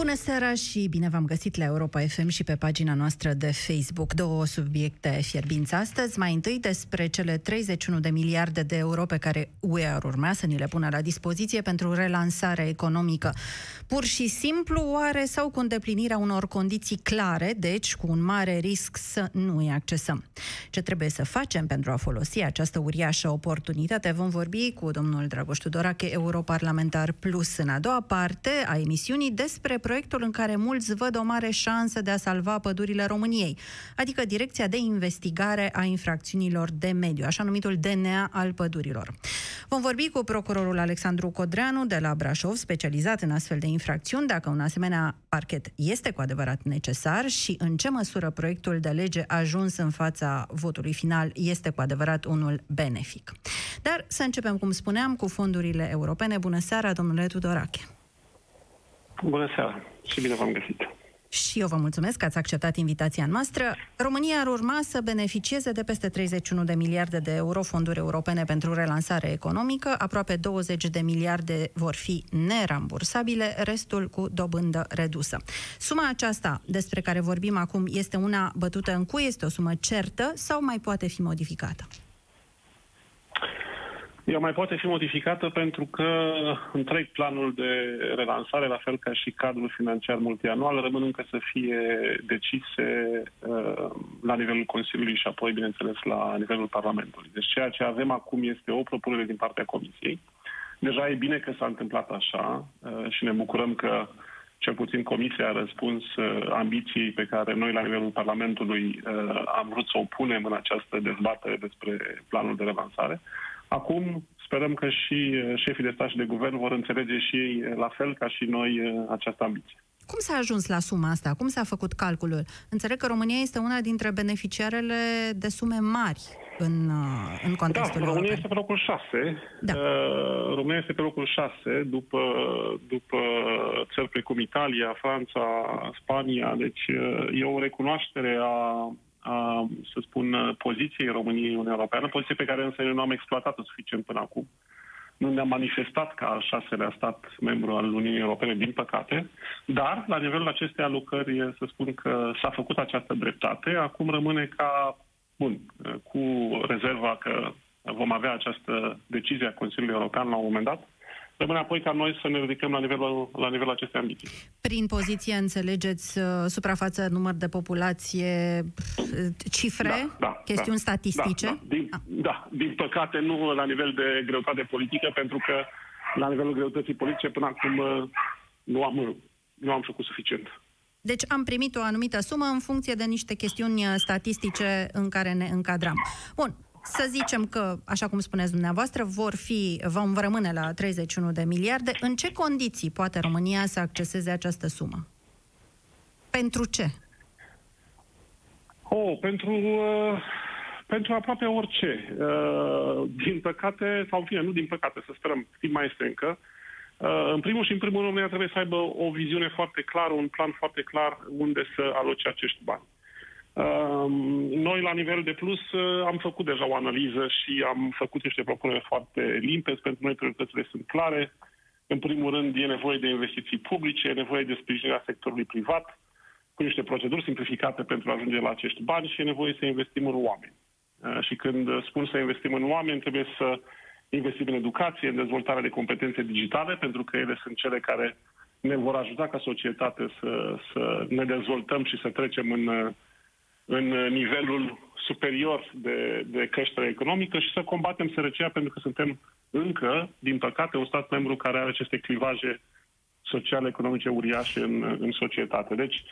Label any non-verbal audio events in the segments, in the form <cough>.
Bună seara și bine v-am găsit la Europa FM și pe pagina noastră de Facebook. Două subiecte fierbinți astăzi. Mai întâi despre cele 31 de miliarde de euro pe care UE ar urma să ni le pună la dispoziție pentru relansare economică. Pur și simplu, oare sau cu îndeplinirea unor condiții clare, deci cu un mare risc să nu îi accesăm. Ce trebuie să facem pentru a folosi această uriașă oportunitate? Vom vorbi cu domnul Dragoș Tudorache, europarlamentar plus în a doua parte a emisiunii despre proiectul în care mulți văd o mare șansă de a salva pădurile României, adică Direcția de Investigare a Infracțiunilor de Mediu, așa numitul DNA al pădurilor. Vom vorbi cu procurorul Alexandru Codreanu de la Brașov, specializat în astfel de infracțiuni, dacă un asemenea parchet este cu adevărat necesar și în ce măsură proiectul de lege ajuns în fața votului final este cu adevărat unul benefic. Dar să începem, cum spuneam, cu fondurile europene. Bună seara, domnule Tudorache! Bună seara și bine v-am găsit. Și eu vă mulțumesc că ați acceptat invitația noastră. România ar urma să beneficieze de peste 31 de miliarde de euro fonduri europene pentru relansare economică, aproape 20 de miliarde vor fi nerambursabile, restul cu dobândă redusă. Suma aceasta despre care vorbim acum este una bătută în cui, este o sumă certă sau mai poate fi modificată? Ea mai poate fi modificată pentru că întreg planul de relansare, la fel ca și cadrul financiar multianual, rămân încă să fie decise uh, la nivelul Consiliului și apoi, bineînțeles, la nivelul Parlamentului. Deci ceea ce avem acum este o propunere din partea Comisiei. Deja e bine că s-a întâmplat așa uh, și ne bucurăm că cel puțin Comisia a răspuns uh, ambiției pe care noi, la nivelul Parlamentului, uh, am vrut să o punem în această dezbatere despre planul de relansare. Acum sperăm că și uh, șefii de stat și de guvern vor înțelege și ei, uh, la fel ca și noi, uh, această ambiție. Cum s-a ajuns la suma asta? Cum s-a făcut calculul? Înțeleg că România este una dintre beneficiarele de sume mari în, în contextul da, România european. este pe locul 6. Da. Uh, România este pe locul 6 după, după țări precum Italia, Franța, Spania. Deci uh, e o recunoaștere a a, să spun, poziției României în Uniunea Europeană, poziție pe care însă nu am exploatat-o suficient până acum. Nu ne-am manifestat ca al șaselea stat membru al Uniunii Europene, din păcate, dar la nivelul acestei alocări, să spun că s-a făcut această dreptate. Acum rămâne ca, bun, cu rezerva că vom avea această decizie a Consiliului European la un moment dat, Rămâne apoi ca noi să ne ridicăm la nivelul, la nivelul acestei ambiții. Prin poziție înțelegeți uh, suprafață, număr de populație, cifre, da, da, chestiuni da, statistice? Da, da. Din, ah. da, din păcate nu la nivel de greutate politică, pentru că la nivelul greutății politice până acum uh, nu am, nu am făcut suficient. Deci am primit o anumită sumă în funcție de niște chestiuni uh, statistice în care ne încadram. Bun, să zicem că, așa cum spuneți dumneavoastră, vor fi, vom rămâne la 31 de miliarde. În ce condiții poate România să acceseze această sumă? Pentru ce? Oh, pentru, uh, pentru aproape orice. Uh, din păcate, sau în fine, nu din păcate, să sperăm, timp mai este încă, uh, în primul și în primul rând, România trebuie să aibă o viziune foarte clară, un plan foarte clar unde să aloce acești bani. Noi, la nivel de plus, uh, am făcut deja o analiză și am făcut niște propuneri foarte limpezi. Pentru noi prioritățile sunt clare. În primul rând, e nevoie de investiții publice, e nevoie de sprijinirea sectorului privat, cu niște proceduri simplificate pentru a ajunge la acești bani și e nevoie să investim în oameni. Uh, și când spun să investim în oameni, trebuie să investim în educație, în dezvoltarea de competențe digitale, pentru că ele sunt cele care ne vor ajuta ca societate să, să ne dezvoltăm și să trecem în în nivelul superior de, de creștere economică și să combatem sărăcia pentru că suntem încă, din păcate, un stat membru care are aceste clivaje sociale, economice uriașe în, în societate. Deci,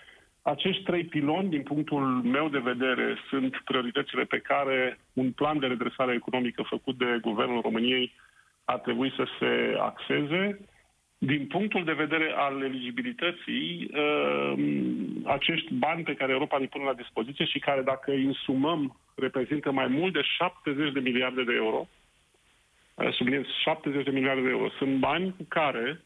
acești trei piloni, din punctul meu de vedere, sunt prioritățile pe care un plan de redresare economică făcut de Guvernul României ar trebui să se axeze din punctul de vedere al eligibilității, uh, acești bani pe care Europa îi pune la dispoziție și care, dacă îi însumăm, reprezintă mai mult de 70 de miliarde de euro, uh, subliniez 70 de miliarde de euro, sunt bani cu care,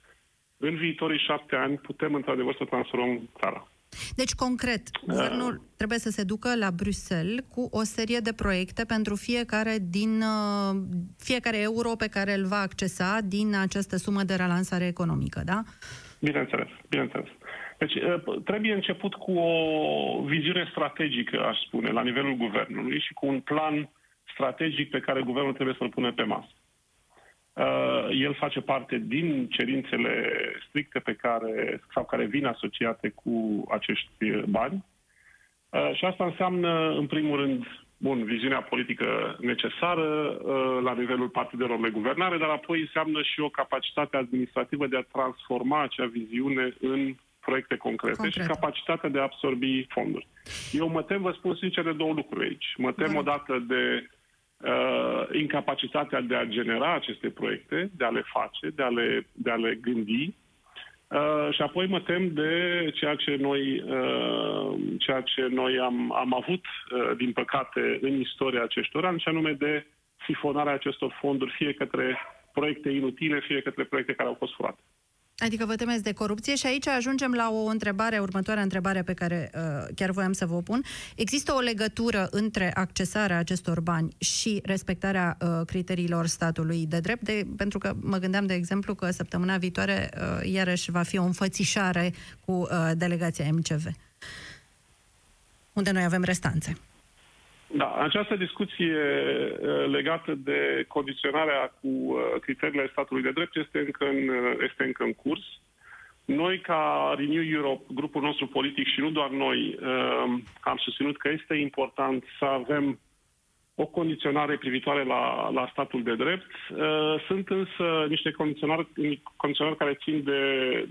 în viitorii șapte ani, putem într-adevăr să transformăm țara. Deci, concret, guvernul uh, trebuie să se ducă la Bruxelles cu o serie de proiecte pentru fiecare din uh, fiecare euro pe care îl va accesa din această sumă de relansare economică, da? Bineînțeles, bineînțeles. Deci uh, trebuie început cu o viziune strategică, aș spune, la nivelul guvernului și cu un plan strategic pe care guvernul trebuie să-l pune pe masă. Uh, el face parte din cerințele stricte pe care, sau care vin asociate cu acești bani. Uh, și asta înseamnă, în primul rând, bun, viziunea politică necesară uh, la nivelul partidelor de guvernare, dar apoi înseamnă și o capacitate administrativă de a transforma acea viziune în proiecte concrete Concret. și capacitatea de a absorbi fonduri. Eu mă tem, vă spun sincer, de două lucruri aici. Mă tem odată de uh, incapacitatea de a genera aceste proiecte, de a le face, de a le, de a le gândi. Uh, și apoi mă tem de ceea ce noi, uh, ceea ce noi am, am avut, uh, din păcate, în istoria acestor ani, și anume de sifonarea acestor fonduri, fie către proiecte inutile, fie către proiecte care au fost furate. Adică vă temeți de corupție și aici ajungem la o întrebare, următoarea întrebare pe care uh, chiar voiam să vă pun. Există o legătură între accesarea acestor bani și respectarea uh, criteriilor statului de drept? De, pentru că mă gândeam, de exemplu, că săptămâna viitoare uh, iarăși va fi o înfățișare cu uh, delegația MCV, unde noi avem restanțe. Da, această discuție uh, legată de condiționarea cu uh, criteriile statului de drept este încă în, uh, este încă în curs. Noi, ca Renew Europe, grupul nostru politic și nu doar noi, am susținut că este important să avem o condiționare privitoare la, la statul de drept. Sunt însă niște condiționări, condiționări care țin de,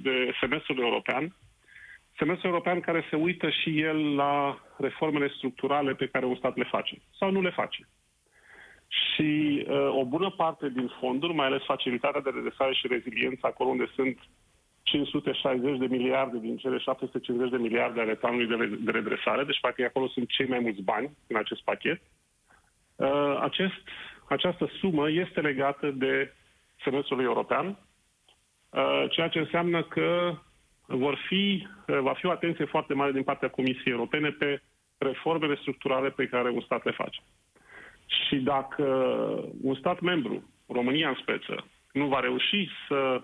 de semestrul european, semestrul european care se uită și el la reformele structurale pe care un stat le face sau nu le face. Și uh, o bună parte din fonduri, mai ales facilitatea de redresare și reziliență, acolo unde sunt 560 de miliarde din cele 750 de miliarde ale planului de, de redresare, deci practic acolo sunt cei mai mulți bani în acest pachet. Uh, acest, această sumă este legată de semestrul european, uh, ceea ce înseamnă că vor fi, va fi o atenție foarte mare din partea Comisiei Europene pe reformele structurale pe care un stat le face. Și dacă un stat membru, România în speță, nu va reuși să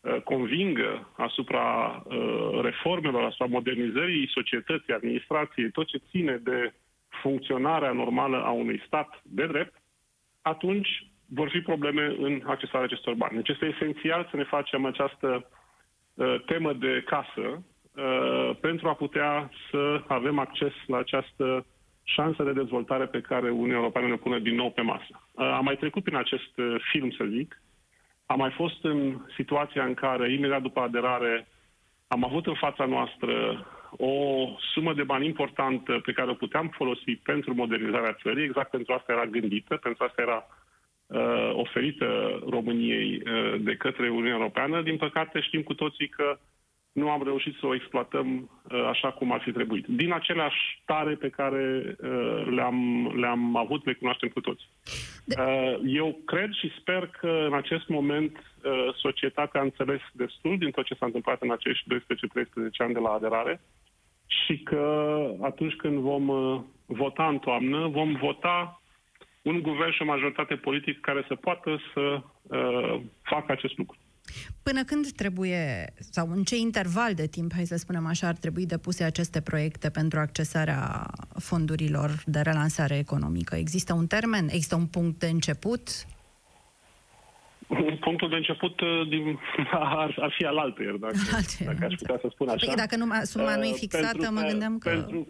uh, convingă asupra uh, reformelor, asupra modernizării societății, administrației, tot ce ține de funcționarea normală a unui stat de drept, atunci vor fi probleme în accesarea acestor bani. Deci este esențial să ne facem această uh, temă de casă Uh, pentru a putea să avem acces la această șansă de dezvoltare pe care Uniunea Europeană ne pune din nou pe masă. Uh, am mai trecut prin acest uh, film, să zic. Am mai fost în situația în care, imediat după aderare, am avut în fața noastră o sumă de bani importantă pe care o puteam folosi pentru modernizarea țării. Exact pentru asta era gândită, pentru asta era uh, oferită României uh, de către Uniunea Europeană. Din păcate știm cu toții că uh, nu am reușit să o exploatăm uh, așa cum ar fi trebuit. Din aceleași tare pe care uh, le-am, le-am avut, le cunoaștem cu toți. Uh, eu cred și sper că în acest moment societatea a înțeles destul din tot ce s-a întâmplat în acești 12-13 ani de la aderare și că atunci când vom vota în toamnă, vom vota un guvern și o majoritate politică care să poată să uh, facă acest lucru. Până când trebuie, sau în ce interval de timp, hai să spunem așa, ar trebui depuse aceste proiecte pentru accesarea fondurilor de relansare economică? Există un termen? Există un punct de început? Punctul de început uh, din, <laughs> ar, ar fi al altuier, dacă, dacă aș putea să spun așa. Păi dacă nu, suma nu e uh, fixată, pentru, mă gândeam că... Pentru,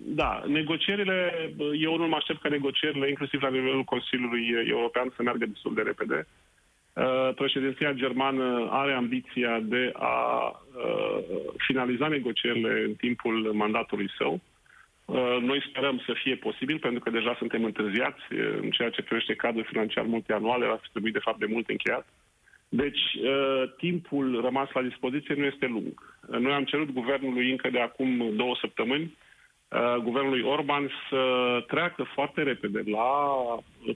da, negocierile, eu nu mă aștept ca negocierile, inclusiv la nivelul Consiliului European, să meargă destul de repede. Uh, președinția germană are ambiția de a uh, finaliza negocierile în timpul mandatului său. Uh, noi sperăm să fie posibil, pentru că deja suntem întârziați în ceea ce privește cadrul financiar multianual, ar fi trebuit de fapt de mult încheiat. Deci, timpul rămas la dispoziție nu este lung. Noi am cerut guvernului încă de acum două săptămâni Uh, guvernului Orban să treacă foarte repede la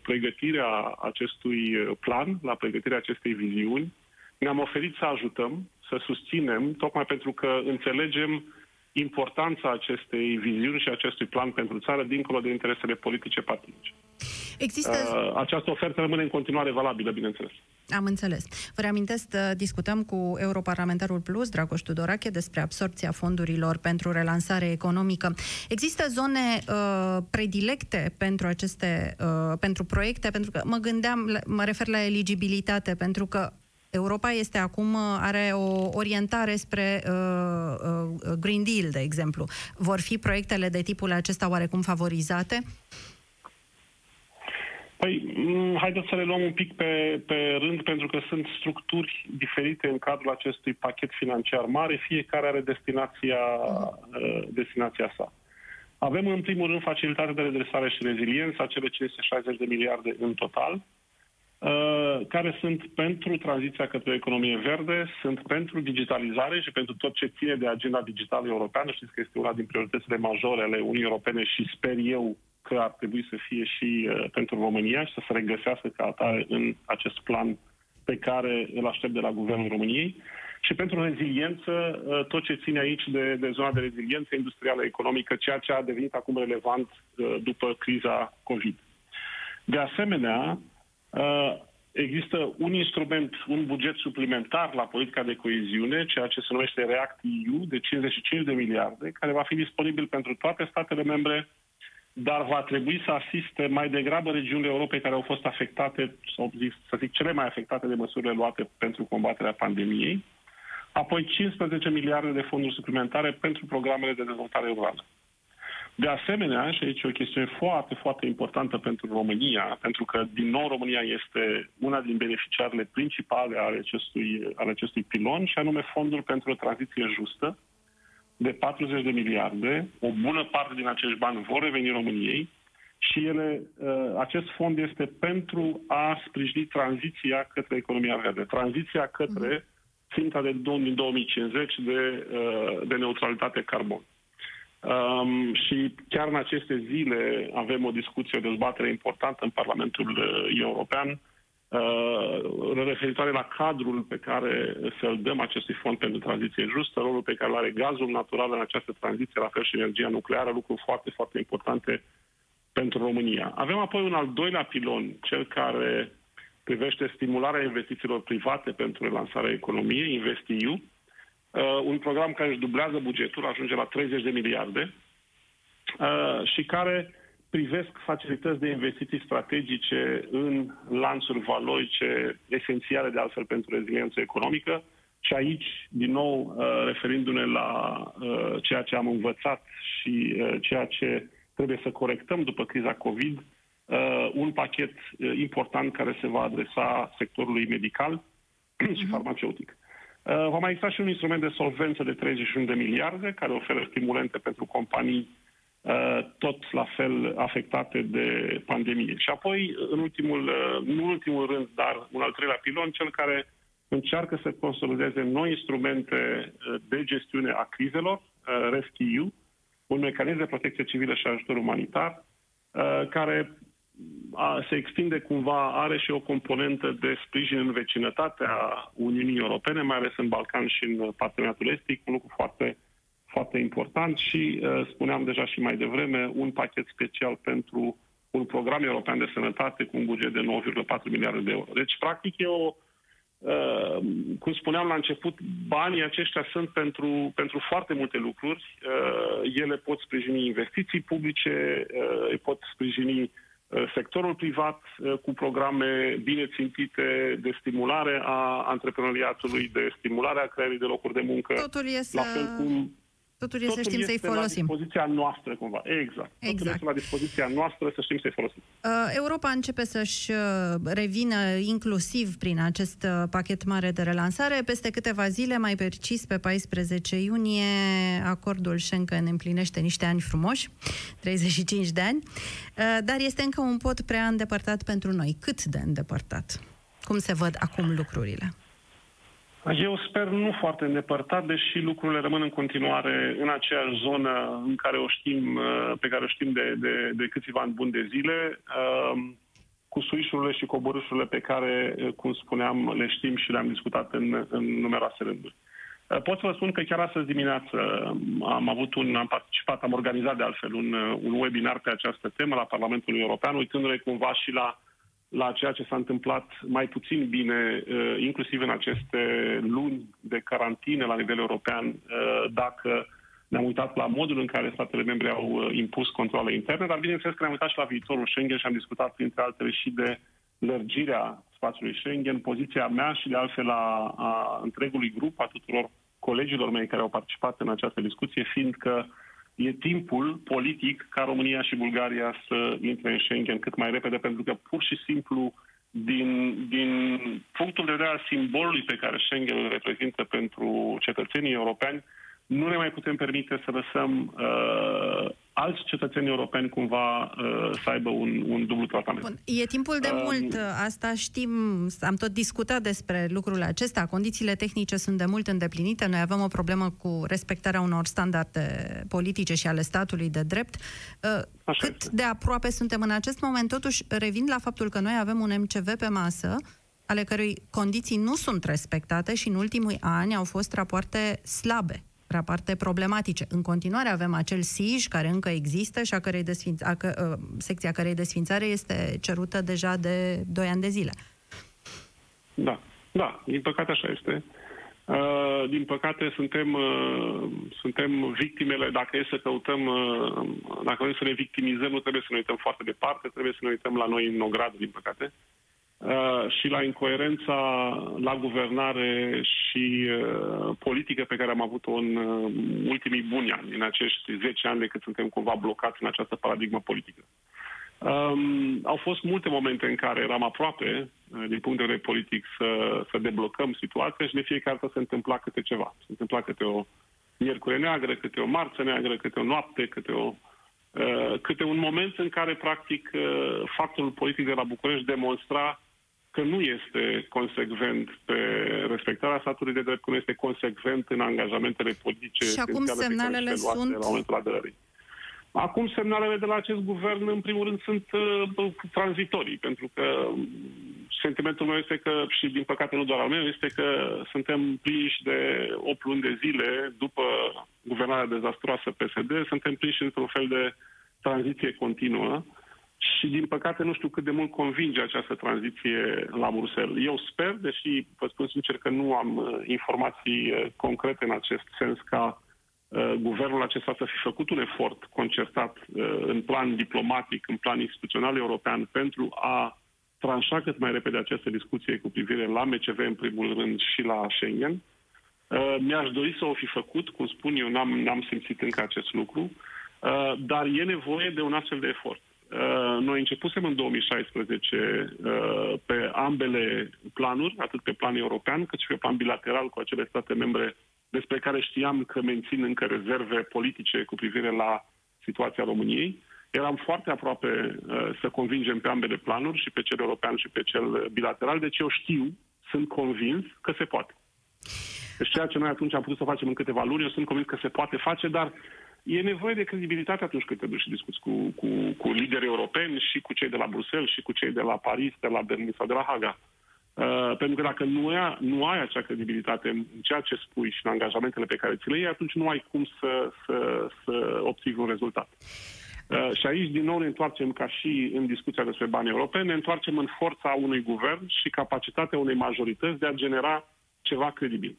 pregătirea acestui plan, la pregătirea acestei viziuni. Ne-am oferit să ajutăm, să susținem, tocmai pentru că înțelegem importanța acestei viziuni și acestui plan pentru țară, dincolo de interesele politice partinice. Există... Uh, această ofertă rămâne în continuare valabilă, bineînțeles. Am înțeles. Vă reamintesc, uh, discutăm cu europarlamentarul Plus, Dragoș Tudorache, despre absorpția fondurilor pentru relansare economică. Există zone uh, predilecte pentru aceste, uh, pentru proiecte? Pentru că mă gândeam, mă refer la eligibilitate, pentru că Europa este acum, uh, are o orientare spre uh, uh, Green Deal, de exemplu. Vor fi proiectele de tipul acesta oarecum favorizate? Păi, mm, haideți să le luăm un pic pe, pe rând, pentru că sunt structuri diferite în cadrul acestui pachet financiar mare, fiecare are destinația, uh, destinația sa. Avem, în primul rând, facilitatea de redresare și reziliență, acele 560 de miliarde în total, uh, care sunt pentru tranziția către o economie verde, sunt pentru digitalizare și pentru tot ce ține de agenda digitală europeană. Știți că este una din prioritățile majore ale Uniunii Europene și sper eu că ar trebui să fie și uh, pentru România și să se regăsească ca atare în acest plan pe care îl aștept de la Guvernul României. Și pentru reziliență, uh, tot ce ține aici de, de zona de reziliență industrială economică, ceea ce a devenit acum relevant uh, după criza COVID. De asemenea, există un instrument, un buget suplimentar la politica de coeziune, ceea ce se numește REACT-EU, de 55 de miliarde, care va fi disponibil pentru toate statele membre dar va trebui să asiste mai degrabă regiunile Europei care au fost afectate, sau zic, să zic, cele mai afectate de măsurile luate pentru combaterea pandemiei, apoi 15 miliarde de fonduri suplimentare pentru programele de dezvoltare rurală. De asemenea, și aici e o chestiune foarte, foarte importantă pentru România, pentru că, din nou, România este una din beneficiarele principale ale acestui, ale acestui pilon, și anume Fondul pentru o tranziție justă, de 40 de miliarde, o bună parte din acești bani vor reveni României și ele, uh, acest fond este pentru a sprijini tranziția către economia verde, tranziția către ținta de 2050 de, uh, de neutralitate carbon. Um, și chiar în aceste zile avem o discuție, o dezbatere importantă în Parlamentul uh, European Uh, referitoare la cadrul pe care să-l dăm acestui fond pentru tranziție justă, rolul pe care îl are gazul natural în această tranziție, la fel și energia nucleară, lucruri foarte, foarte importante pentru România. Avem apoi un al doilea pilon, cel care privește stimularea investițiilor private pentru relansarea economiei, InvestEU, uh, un program care își dublează bugetul, ajunge la 30 de miliarde uh, și care privesc facilități de investiții strategice în lanțuri valorice esențiale de altfel pentru reziliență economică. Și aici, din nou, uh, referindu-ne la uh, ceea ce am învățat și uh, ceea ce trebuie să corectăm după criza COVID, un pachet important care se va adresa sectorului medical <clears throat> și mhm. farmaceutic. Va mai exista și un instrument de solvență de 31 de miliarde care oferă stimulente pentru companii Uh, tot la fel afectate de pandemie. Și apoi, în ultimul, uh, nu în ultimul rând, dar un al treilea pilon, cel care încearcă să consolideze noi instrumente uh, de gestiune a crizelor, RESCU, un mecanism de protecție civilă și ajutor umanitar, care se extinde cumva, are și o componentă de sprijin în vecinătatea Uniunii Europene, mai ales în Balcan și în parteneriatul estic, un lucru foarte foarte important și, uh, spuneam deja și mai devreme, un pachet special pentru un program european de sănătate cu un buget de 9,4 miliarde de euro. Deci, practic, e o, Uh, cum spuneam la început, banii aceștia sunt pentru, pentru foarte multe lucruri. Uh, ele pot sprijini investiții publice, uh, pot sprijini uh, sectorul privat uh, cu programe bine țintite de stimulare a antreprenoriatului, de stimulare a creării de locuri de muncă. Totul este... La fel cum Totul este Totul să știm să-i folosim. la dispoziția noastră, cumva. Exact. exact. Totul este la dispoziția noastră să știm să-i folosim. Uh, Europa începe să-și uh, revină inclusiv prin acest uh, pachet mare de relansare. Peste câteva zile, mai precis pe 14 iunie, acordul Schengen împlinește niște ani frumoși, <laughs> 35 de ani, dar este încă un pot prea îndepărtat pentru noi. Cât de îndepărtat? Cum se văd acum lucrurile? Eu sper nu foarte îndepărtat, deși lucrurile rămân în continuare în aceeași zonă în care o știm, uh, pe care o știm de, de, de câțiva ani buni de zile, um, cu suișurile și coborâșurile pe care, uh, cum spuneam, le știm și le-am discutat în, în numeroase rânduri. Pot să vă spun că chiar astăzi dimineață am avut un, am participat, am organizat de altfel un, un webinar pe această temă la Parlamentul European, uitându-ne cumva și la la ceea ce s-a întâmplat mai puțin bine, uh, inclusiv în aceste luni de carantină la nivel european, uh, dacă ne-am uitat la modul în care statele membre au uh, impus controle interne, dar bineînțeles că ne-am uitat și la viitorul Schengen și am discutat, printre altele, și de lărgirea spațiului Schengen, poziția mea și de altfel a, a întregului grup, a tuturor colegilor mei care au participat în această discuție, fiind că uh, e timpul politic ca România și Bulgaria să intre în Schengen cât mai repede, pentru că pur și simplu din, din punctul de vedere al simbolului pe care Schengen îl reprezintă pentru cetățenii europeni, nu ne mai putem permite să lăsăm uh, alți cetățeni europeni cumva uh, să aibă un, un dublu tratament. Bun. E timpul de uh, mult, asta știm, am tot discutat despre lucrul acesta, condițiile tehnice sunt de mult îndeplinite, noi avem o problemă cu respectarea unor standarde politice și ale statului de drept. Uh, Așa cât este. de aproape suntem în acest moment, totuși revin la faptul că noi avem un MCV pe masă, ale cărui condiții nu sunt respectate și în ultimii ani au fost rapoarte slabe rapoarte problematice. În continuare avem acel SIJ care încă există și a cărei desfinț- a că, uh, secția cărei desfințare este cerută deja de 2 ani de zile. Da, da, din păcate așa este. Uh, din păcate suntem, uh, suntem victimele, dacă e să căutăm, uh, dacă vrem să ne victimizăm, nu trebuie să ne uităm foarte departe, trebuie să ne uităm la noi în Nograd, din păcate. Uh, Uh, și la incoerența la guvernare și uh, politică pe care am avut-o în uh, ultimii buni ani, în acești 10 ani de cât suntem cumva blocați în această paradigmă politică. Um, au fost multe momente în care eram aproape, uh, din punct de vedere politic, să, să deblocăm situația și de fiecare dată se întâmpla câte ceva. Se întâmpla câte o miercure neagră, câte o marță neagră, câte o noapte, câte o uh, câte un moment în care, practic, uh, factorul politic de la București demonstra că nu este consecvent pe respectarea statului de drept, că nu este consecvent în angajamentele politice. Și acum semnalele sunt... La momentul aderării. Acum semnalele de la acest guvern, în primul rând, sunt uh, tranzitorii, pentru că sentimentul meu este că, și din păcate nu doar al meu, este că suntem prinși de 8 luni de zile după guvernarea dezastroasă PSD, suntem prinși într-un fel de tranziție continuă. Uh, și, din păcate, nu știu cât de mult convinge această tranziție la Bruxelles. Eu sper, deși vă spun sincer că nu am uh, informații uh, concrete în acest sens, ca uh, guvernul acesta să fi făcut un efort concertat în plan diplomatic, în plan instituțional european, pentru a tranșa cât mai repede această discuție cu privire la MCV, în primul rând, și la Schengen. Mi-aș dori să o fi făcut, cum spun eu, n-am, n-am simțit încă acest lucru, dar e nevoie de un astfel de efort. Uh, noi începusem în 2016 uh, pe ambele planuri, atât pe plan european, cât și pe plan bilateral cu acele state membre despre care știam că mențin încă rezerve politice cu privire la situația României. Eram foarte aproape uh, să convingem pe ambele planuri, și pe cel european și pe cel bilateral, deci eu știu, sunt convins că se poate. Deci ceea ce noi atunci am putut să facem în câteva luni, eu sunt convins că se poate face, dar e nevoie de credibilitate atunci când te duci și discuți cu, cu, cu lideri europeni și cu cei de la Bruxelles și cu cei de la Paris, de la Berlin sau de la Haga. Uh, pentru că dacă nu ai, nu ai acea credibilitate în ceea ce spui și în angajamentele pe care ți le iei, atunci nu ai cum să, să, să obții un rezultat. Uh, și aici, din nou, ne întoarcem ca și în discuția despre bani europeni, ne întoarcem în forța unui guvern și capacitatea unei majorități de a genera ceva credibil.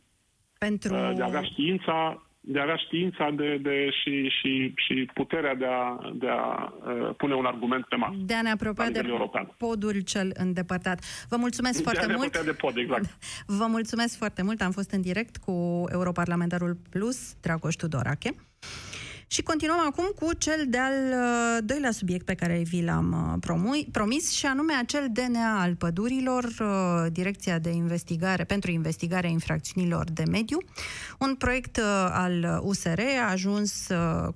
Pentru... Uh, de a avea știința de a avea știința de, de, și, și, și puterea de a, de a uh, pune un argument pe masă. De a ne apropia de european. podul cel îndepărtat. Vă mulțumesc de foarte mult. De pod, exact. <laughs> Vă mulțumesc foarte mult. Am fost în direct cu europarlamentarul Plus, Dragoș Tudorache. Și continuăm acum cu cel de-al uh, doilea subiect pe care vi l-am uh, promis, și anume acel DNA al pădurilor, uh, Direcția de Investigare pentru Investigarea Infracțiunilor de Mediu. Un proiect al USR a ajuns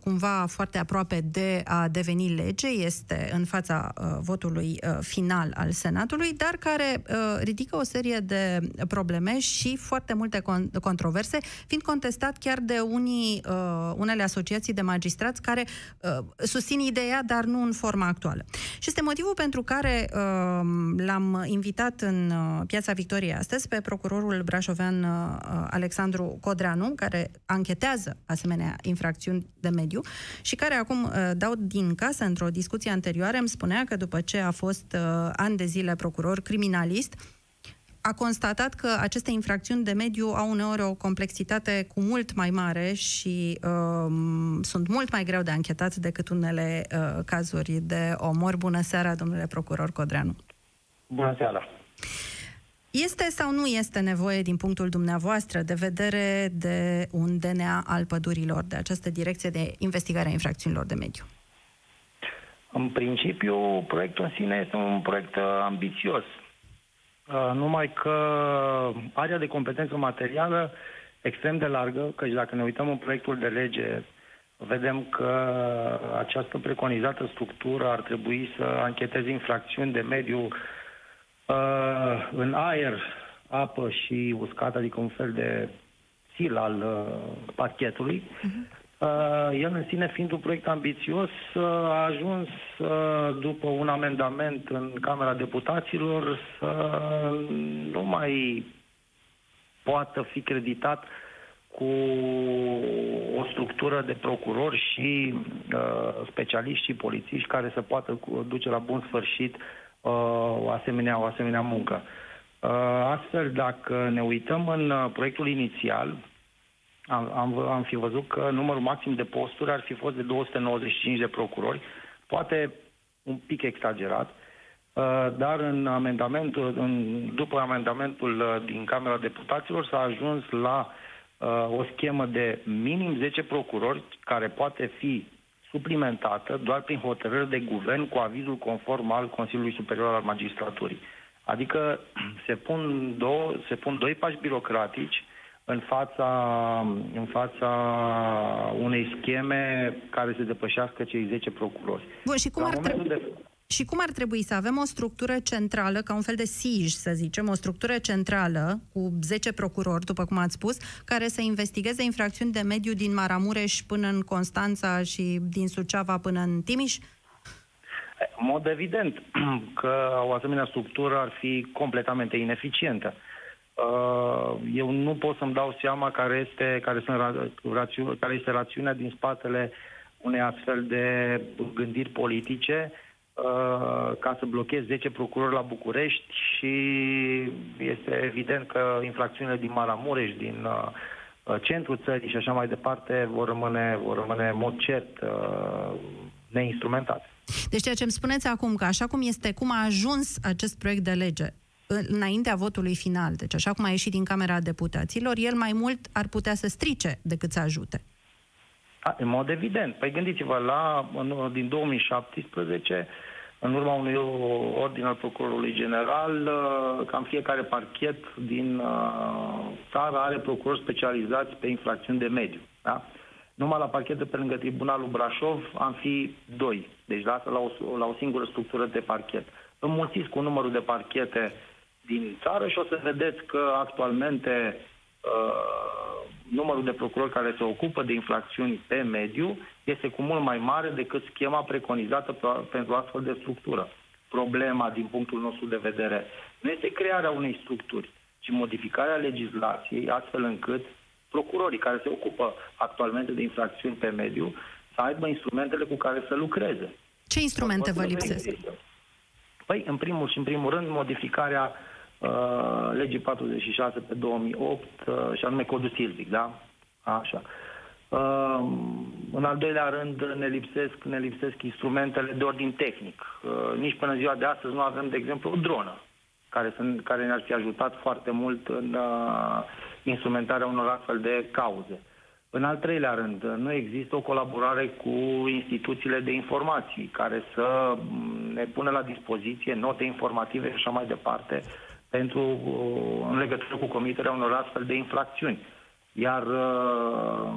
cumva foarte aproape de a deveni lege, este în fața votului final al Senatului, dar care ridică o serie de probleme și foarte multe controverse, fiind contestat chiar de unii, unele asociații de magistrați care uh, susțin ideea, dar nu în forma actuală. Și este motivul pentru care uh, l-am invitat în uh, Piața Victoriei astăzi pe procurorul brașovean uh, Alexandru Codreanu, care anchetează asemenea infracțiuni de mediu și care acum uh, dau din casă într-o discuție anterioară îmi spunea că după ce a fost uh, ani de zile procuror criminalist, a constatat că aceste infracțiuni de mediu au uneori o complexitate cu mult mai mare și um, sunt mult mai greu de anchetat decât unele uh, cazuri de omor. Bună seara, domnule procuror Codreanu! Bună seara! Este sau nu este nevoie, din punctul dumneavoastră de vedere, de un DNA al pădurilor, de această direcție de investigare a infracțiunilor de mediu? În principiu, proiectul în sine este un proiect uh, ambițios. Uh, numai că area de competență materială extrem de largă, căci dacă ne uităm în proiectul de lege, vedem că această preconizată structură ar trebui să ancheteze infracțiuni de mediu uh, în aer, apă și uscat, adică un fel de sil al uh, parchetului. Uh-huh. Uh, el în sine fiind un proiect ambițios, uh, a ajuns uh, după un amendament în Camera Deputaților să nu mai poată fi creditat cu o structură de procurori și uh, specialiști și polițiști care să poată duce la bun sfârșit uh, o, asemenea, o asemenea muncă. Uh, astfel, dacă ne uităm în uh, proiectul inițial, am, am, am fi văzut că numărul maxim de posturi ar fi fost de 295 de procurori, poate un pic exagerat, uh, dar în amendamentul, în, după amendamentul uh, din Camera Deputaților s-a ajuns la uh, o schemă de minim 10 procurori care poate fi suplimentată doar prin hotărâri de guvern cu avizul conform al Consiliului Superior al Magistraturii. Adică <clears throat> se pun, două, se pun doi pași birocratici în fața, în fața unei scheme care se depășească cei 10 procurori. Bun, și cum, ar trebui, de... și cum ar trebui să avem o structură centrală, ca un fel de SIJ, să zicem, o structură centrală cu 10 procurori, după cum ați spus, care să investigeze infracțiuni de mediu din Maramureș până în Constanța și din Suceava până în Timiș? În mod evident <clears throat> că o asemenea structură ar fi completamente ineficientă. Uh, eu nu pot să-mi dau seama care este, care, sunt rațiu, care este rațiunea din spatele unei astfel de gândiri politice uh, ca să blochez 10 procurori la București și este evident că infracțiunile din Maramureș, din uh, centrul țării și așa mai departe vor rămâne, vor rămâne în mod cert neinstrumentate. Deci ceea ce îmi spuneți acum, că așa cum este, cum a ajuns acest proiect de lege înaintea votului final, deci așa cum a ieșit din Camera Deputaților, el mai mult ar putea să strice decât să ajute. A, în mod evident. Păi gândiți-vă, la, în, din 2017, în urma unui ordin al Procurorului General, uh, cam fiecare parchet din uh, țară are procurori specializați pe infracțiuni de mediu. Da? Numai la parchet de pe lângă Tribunalul Brașov am fi doi. Deci lasă la o, la o singură structură de parchet. Înmulțiți cu numărul de parchete din țară și o să vedeți că actualmente uh, numărul de procurori care se ocupă de infracțiuni pe mediu este cu mult mai mare decât schema preconizată pentru astfel de structură. Problema, din punctul nostru de vedere, nu este crearea unei structuri, ci modificarea legislației astfel încât procurorii care se ocupă actualmente de infracțiuni pe mediu să aibă instrumentele cu care să lucreze. Ce instrumente vă lipsesc? Păi, în primul și în primul rând, modificarea Uh, legii 46 pe 2008 uh, și anume codul silvic, da? Așa. Uh, în al doilea rând ne lipsesc, ne lipsesc instrumentele de ordin tehnic. Uh, nici până ziua de astăzi nu avem, de exemplu, o dronă care, sunt, care ne-ar fi ajutat foarte mult în uh, instrumentarea unor astfel de cauze. În al treilea rând, nu există o colaborare cu instituțiile de informații care să mm, ne pună la dispoziție note informative și așa mai departe pentru, uh, în legătură cu comiterea unor astfel de infracțiuni. Iar uh,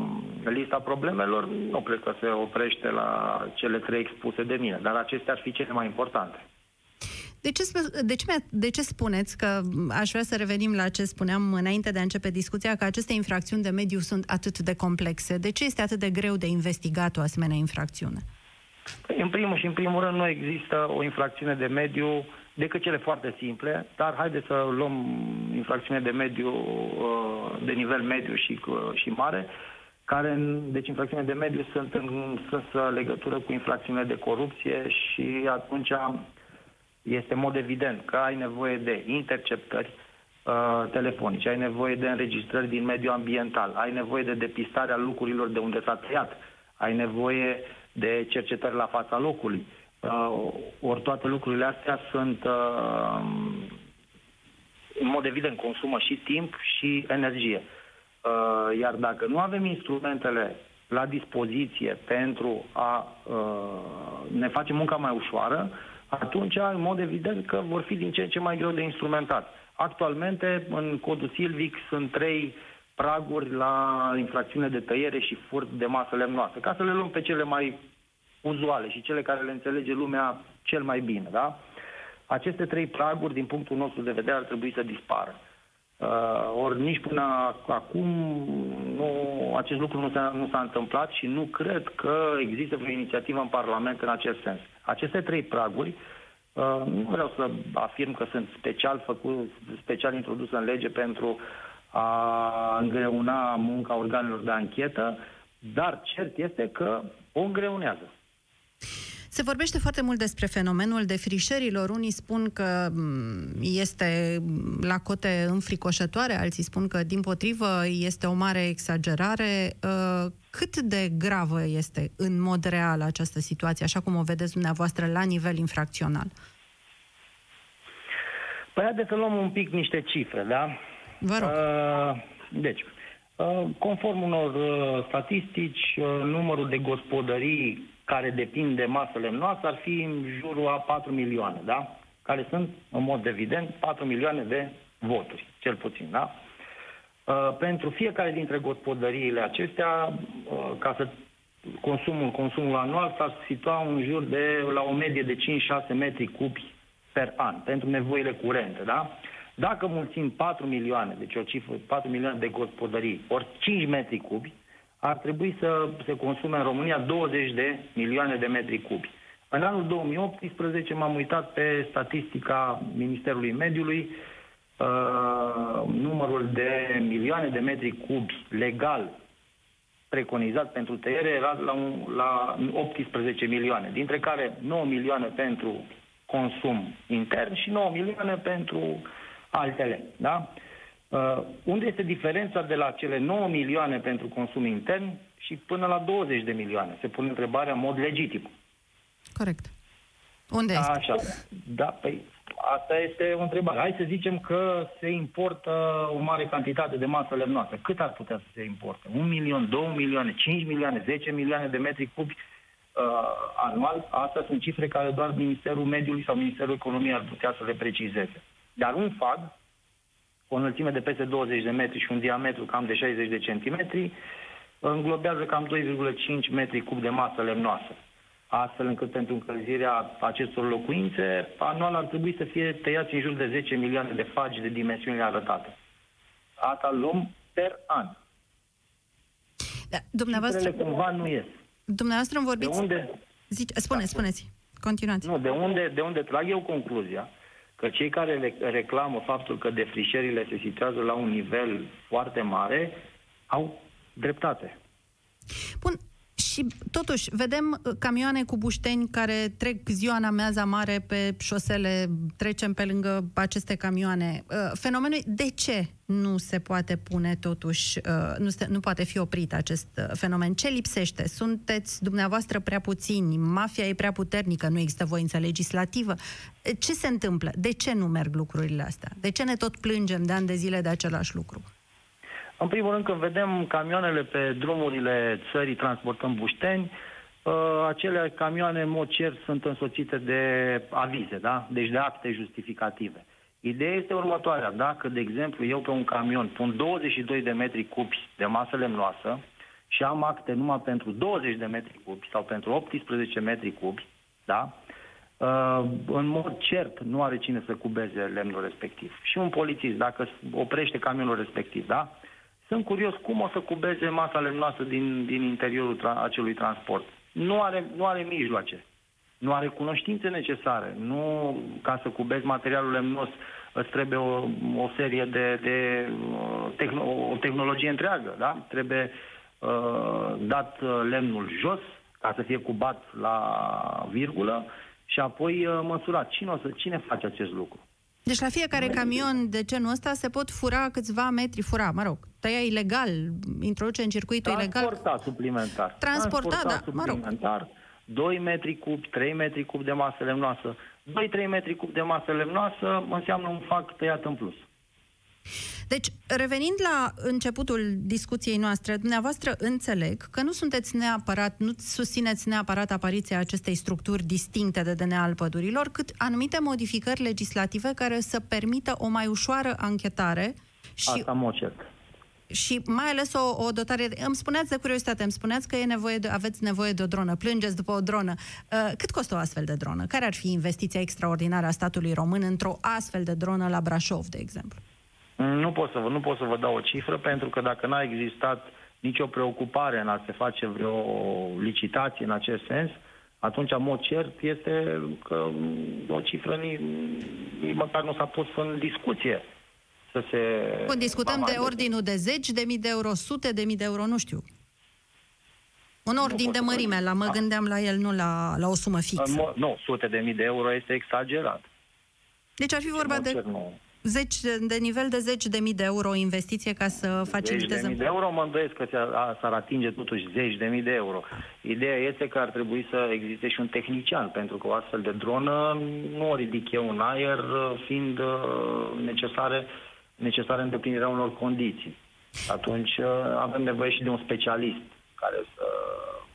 lista problemelor nu cred că se oprește la cele trei expuse de mine, dar acestea ar fi cele mai importante. De ce, de, ce, de ce spuneți că aș vrea să revenim la ce spuneam înainte de a începe discuția, că aceste infracțiuni de mediu sunt atât de complexe? De ce este atât de greu de investigat o asemenea infracțiune? Păi, în primul și în primul rând nu există o infracțiune de mediu decât cele foarte simple, dar haideți să luăm infracțiune de mediu uh, de nivel mediu și, uh, și mare, care, deci infracțiune de mediu sunt în strânsă legătură cu infracțiune de corupție și atunci este în mod evident că ai nevoie de interceptări uh, telefonice, ai nevoie de înregistrări din mediul ambiental, ai nevoie de depistarea lucrurilor de unde s-a tăiat, ai nevoie de cercetări la fața locului. Uh, ori toate lucrurile astea sunt, uh, în mod evident, consumă și timp și energie. Uh, iar dacă nu avem instrumentele la dispoziție pentru a uh, ne face munca mai ușoară, atunci, în mod evident, că vor fi din ce în ce mai greu de instrumentat. Actualmente, în codul Silvic sunt trei praguri la infracțiune de tăiere și furt de masă lemnoasă, ca să le luăm pe cele mai uzuale și cele care le înțelege lumea cel mai bine. Da? Aceste trei praguri, din punctul nostru de vedere, ar trebui să dispară. Uh, ori nici până acum nu, acest lucru nu s-a, nu s-a întâmplat și nu cred că există vreo inițiativă în Parlament în acest sens. Aceste trei praguri, uh, nu vreau să afirm că sunt special făcut, special introduse în lege pentru a îngreuna munca organelor de anchetă, dar cert este că o îngreunează. Se vorbește foarte mult despre fenomenul defrișărilor. Unii spun că mm, este la cote înfricoșătoare, alții spun că, din potrivă, este o mare exagerare. Uh, cât de gravă este, în mod real, această situație, așa cum o vedeți dumneavoastră, la nivel infracțional? Păi haideți să luăm un pic niște cifre, da? Vă rog. Uh, deci, uh, conform unor uh, statistici, uh, numărul de gospodării care depind de masă lemnoasă ar fi în jurul a 4 milioane, da? Care sunt, în mod evident, 4 milioane de voturi, cel puțin, da? Uh, pentru fiecare dintre gospodăriile acestea, uh, ca să consumul, consumul anual s-ar situa în jur de la o medie de 5-6 metri cubi per an, pentru nevoile curente, da? Dacă mulțim 4 milioane, deci o cifră, 4 milioane de gospodării, ori 5 metri cubi, ar trebui să se consume în România 20 de milioane de metri cubi. În anul 2018 m-am uitat pe statistica Ministerului Mediului, uh, numărul de milioane de metri cubi legal preconizat pentru tăiere era la, un, la 18 milioane, dintre care 9 milioane pentru consum intern și 9 milioane pentru altele. Da? Uh, unde este diferența de la cele 9 milioane pentru consum intern și până la 20 de milioane? Se pune întrebarea în mod legitim. Corect. Unde este? Așa. Da, păi asta este o întrebare. Hai să zicem că se importă o mare cantitate de masă lemnoasă. Cât ar putea să se importe? Un milion, două milioane, 5 milioane, 10 milioane de metri cubi uh, anual? Astea sunt cifre care doar Ministerul Mediului sau Ministerul Economiei ar putea să le precizeze. Dar un FAG, o înălțime de peste 20 de metri și un diametru cam de 60 de centimetri, înglobează cam 2,5 metri cub de masă lemnoasă. Astfel încât pentru încălzirea acestor locuințe, anual ar trebui să fie tăiați în jur de 10 milioane de fagi de dimensiunile arătate. Asta luăm per an. Da, dumneavoastră... Cifrele cumva nu ies. Dumneavoastră îmi vorbiți... De unde... Zice, spune, da. spuneți. Continuați. Nu, de unde, de unde trag eu concluzia că cei care reclamă faptul că defrișările se situează la un nivel foarte mare au dreptate. Bun, și totuși, vedem uh, camioane cu bușteni care trec ziua în ameaza mare pe șosele, trecem pe lângă aceste camioane. Uh, fenomenul, de ce nu se poate pune totuși, uh, nu, se, nu poate fi oprit acest fenomen? Ce lipsește? Sunteți dumneavoastră prea puțini? Mafia e prea puternică? Nu există voință legislativă? Ce se întâmplă? De ce nu merg lucrurile astea? De ce ne tot plângem de ani de zile de același lucru? În primul rând, când vedem camioanele pe drumurile țării transportând bușteni, uh, acele camioane, în mod cer, sunt însoțite de avize, da? Deci de acte justificative. Ideea este următoarea. Dacă, de exemplu, eu pe un camion pun 22 de metri cubi de masă lemnoasă și am acte numai pentru 20 de metri cubi sau pentru 18 metri cubi, da? uh, în mod cert nu are cine să cubeze lemnul respectiv. Și un polițist, dacă oprește camionul respectiv, da? Sunt curios cum o să cubeze masa lemnoasă din, din interiorul tra- acelui transport. Nu are, nu are mijloace, nu are cunoștințe necesare. Nu, ca să cubezi materialul lemnos, îți trebuie o, o serie de, de uh, tehno, o tehnologie întreagă, da? Trebuie uh, dat uh, lemnul jos ca să fie cubat la virgulă și apoi uh, măsurat. Cine, o să, cine face acest lucru? Deci la fiecare camion de genul ăsta se pot fura câțiva metri fura, mă rog, tăia ilegal, introduce în circuitul Transporta ilegal. Transporta suplimentar. Transporta, da, mă rog. suplimentar, 2 metri cub, 3 metri cub de masă lemnoasă. 2-3 metri cub de masă lemnoasă înseamnă un fac tăiat în plus. Deci, revenind la începutul discuției noastre, dumneavoastră înțeleg că nu sunteți neapărat, nu susțineți neapărat apariția acestei structuri distincte de DNA al pădurilor, cât anumite modificări legislative care să permită o mai ușoară anchetare și Asta mă cert. și mai ales o, o dotare. De... Îmi spuneați de curiozitate, îmi spuneați că e nevoie de, aveți nevoie de o dronă, plângeți după o dronă. Uh, cât costă o astfel de dronă? Care ar fi investiția extraordinară a statului român într-o astfel de dronă la Brașov, de exemplu? Nu pot, să vă, nu pot să vă dau o cifră, pentru că dacă n-a existat nicio preocupare în a se face vreo licitație în acest sens, atunci, în mod cert, este că o cifră nici, nici măcar nu s-a pus în discuție să se... Bun, discutăm de ordinul de zeci de mii de euro, sute de mii de euro, nu știu. Un ordin pot de să vă- mărime, la mă Da. gândeam la el, nu la, la o sumă În fixă. mod, nu, sute de mii de euro este exagerat. Deci ar fi vorba În mod de cert, nu. Zeci, de nivel de zeci de mii de euro o investiție ca să Zeci de faciliteze... mii de euro mă îndoiesc că ți-a- a- s-ar atinge totuși zeci de mii de euro. Ideea este că ar trebui să existe și un tehnician, pentru că o astfel de dronă nu o ridic eu în aer, fiind uh, necesare, necesare îndeplinirea unor condiții. Atunci uh, avem nevoie și de un specialist care să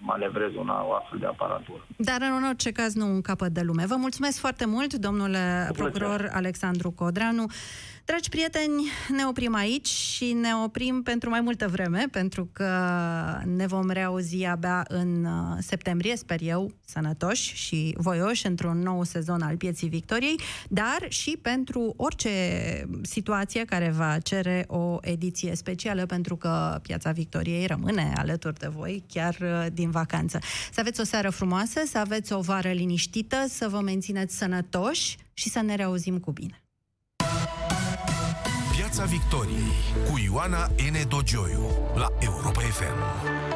manevreze una, o astfel de aparatură. Dar în orice caz nu un capăt de lume. Vă mulțumesc foarte mult, domnule Cu plăcere. procuror Alexandru Codranu. Dragi prieteni, ne oprim aici și ne oprim pentru mai multă vreme, pentru că ne vom reauzi abia în uh, septembrie, sper eu, sănătoși și voioși într-un nou sezon al Pieții Victoriei, dar și pentru orice situație care va cere o ediție specială, pentru că Piața Victoriei rămâne alături de voi chiar uh, din vacanță. Să aveți o seară frumoasă, să aveți o vară liniștită, să vă mențineți sănătoși și să ne reauzim cu bine. Piața Victoriei cu Ioana N. Dogioiu la Europa FM.